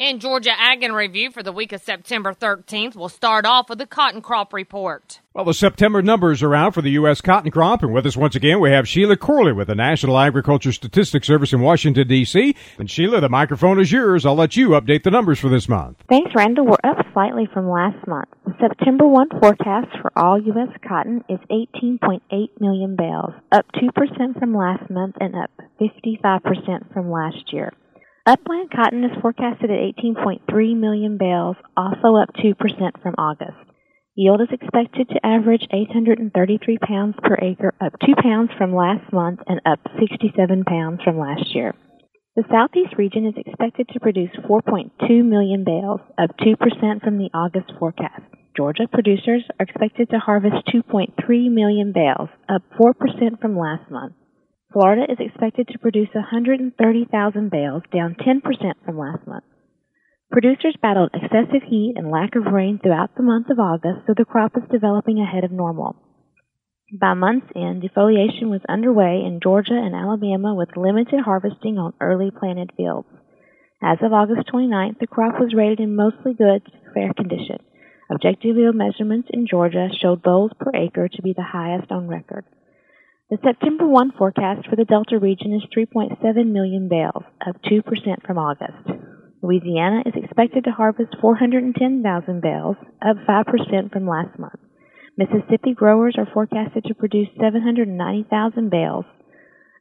In Georgia Ag in Review for the week of September 13th, we'll start off with the cotton crop report. Well, the September numbers are out for the U.S. cotton crop, and with us once again, we have Sheila Corley with the National Agriculture Statistics Service in Washington, D.C. And Sheila, the microphone is yours. I'll let you update the numbers for this month. Thanks, Randall. We're up slightly from last month. The September 1 forecast for all U.S. cotton is 18.8 million bales, up 2% from last month and up 55% from last year. Upland cotton is forecasted at 18.3 million bales, also up 2% from August. Yield is expected to average 833 pounds per acre, up 2 pounds from last month and up 67 pounds from last year. The Southeast region is expected to produce 4.2 million bales, up 2% from the August forecast. Georgia producers are expected to harvest 2.3 million bales, up 4% from last month. Florida is expected to produce 130,000 bales, down 10% from last month. Producers battled excessive heat and lack of rain throughout the month of August, so the crop is developing ahead of normal. By month's end, defoliation was underway in Georgia and Alabama with limited harvesting on early planted fields. As of August 29th, the crop was rated in mostly good to fair condition. Objective yield measurements in Georgia showed bolls per acre to be the highest on record. The September 1 forecast for the Delta region is 3.7 million bales, up 2% from August. Louisiana is expected to harvest 410,000 bales, up 5% from last month. Mississippi growers are forecasted to produce 790,000 bales.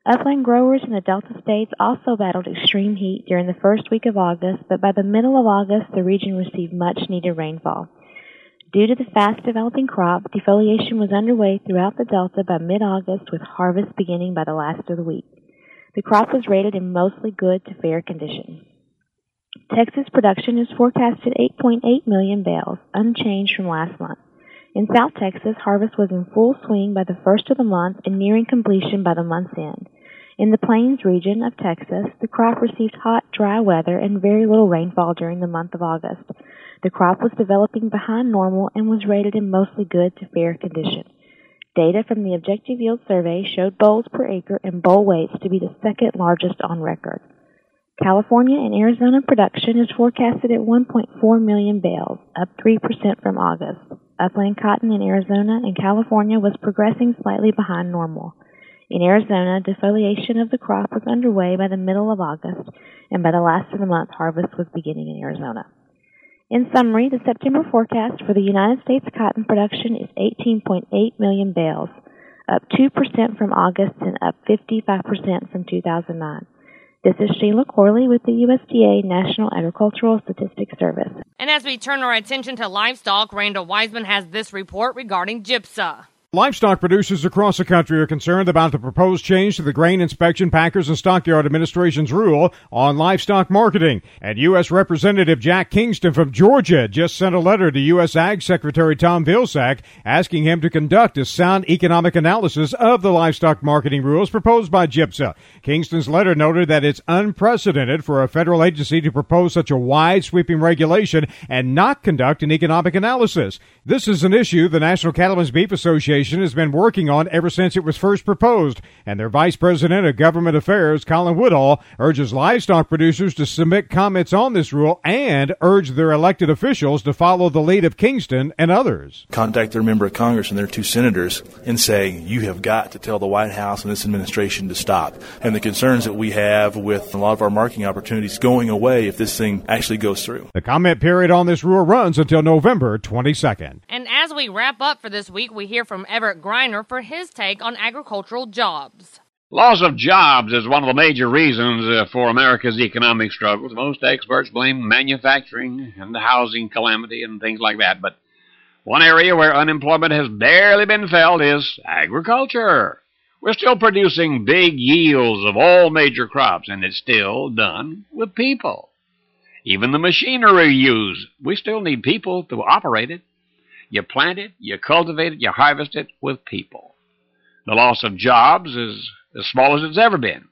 Upland growers in the Delta states also battled extreme heat during the first week of August, but by the middle of August, the region received much needed rainfall. Due to the fast developing crop, defoliation was underway throughout the Delta by mid-August with harvest beginning by the last of the week. The crop was rated in mostly good to fair condition. Texas production is forecasted at 8.8 million bales, unchanged from last month. In South Texas, harvest was in full swing by the first of the month and nearing completion by the month's end. In the Plains region of Texas, the crop received hot, dry weather and very little rainfall during the month of August. The crop was developing behind normal and was rated in mostly good to fair condition. Data from the Objective Yield Survey showed bolls per acre and boll weights to be the second largest on record. California and Arizona production is forecasted at 1.4 million bales, up 3% from August. Upland cotton in Arizona and California was progressing slightly behind normal. In Arizona, defoliation of the crop was underway by the middle of August, and by the last of the month, harvest was beginning in Arizona. In summary, the September forecast for the United States cotton production is 18.8 million bales, up 2% from August and up 55% from 2009. This is Sheila Corley with the USDA National Agricultural Statistics Service. And as we turn our attention to livestock, Randall Wiseman has this report regarding GIPSA. Livestock producers across the country are concerned about the proposed change to the Grain Inspection Packers and Stockyard Administration's rule on livestock marketing. And U.S. Representative Jack Kingston from Georgia just sent a letter to U.S. Ag Secretary Tom Vilsack asking him to conduct a sound economic analysis of the livestock marketing rules proposed by GIPSA. Kingston's letter noted that it's unprecedented for a federal agency to propose such a wide sweeping regulation and not conduct an economic analysis. This is an issue the National Cattlemen's Beef Association has been working on ever since it was first proposed, and their Vice President of Government Affairs, Colin Woodall, urges livestock producers to submit comments on this rule and urge their elected officials to follow the lead of Kingston and others. Contact their member of Congress and their two senators and say, you have got to tell the White House and this administration to stop. And the concerns that we have with a lot of our marketing opportunities going away if this thing actually goes through. The comment period on this rule runs until November 22nd. And as we wrap up for this week, we hear from Everett Griner for his take on agricultural jobs. Loss of jobs is one of the major reasons uh, for America's economic struggles. Most experts blame manufacturing and the housing calamity and things like that. But one area where unemployment has barely been felt is agriculture. We're still producing big yields of all major crops, and it's still done with people. Even the machinery used, we still need people to operate it. You plant it, you cultivate it, you harvest it with people. The loss of jobs is as small as it's ever been.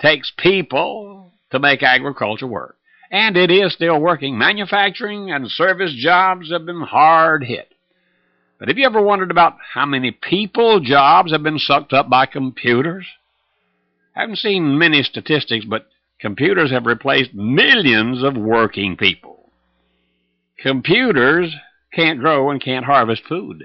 Takes people to make agriculture work. And it is still working. Manufacturing and service jobs have been hard hit. But have you ever wondered about how many people jobs have been sucked up by computers? I haven't seen many statistics, but Computers have replaced millions of working people. Computers can't grow and can't harvest food.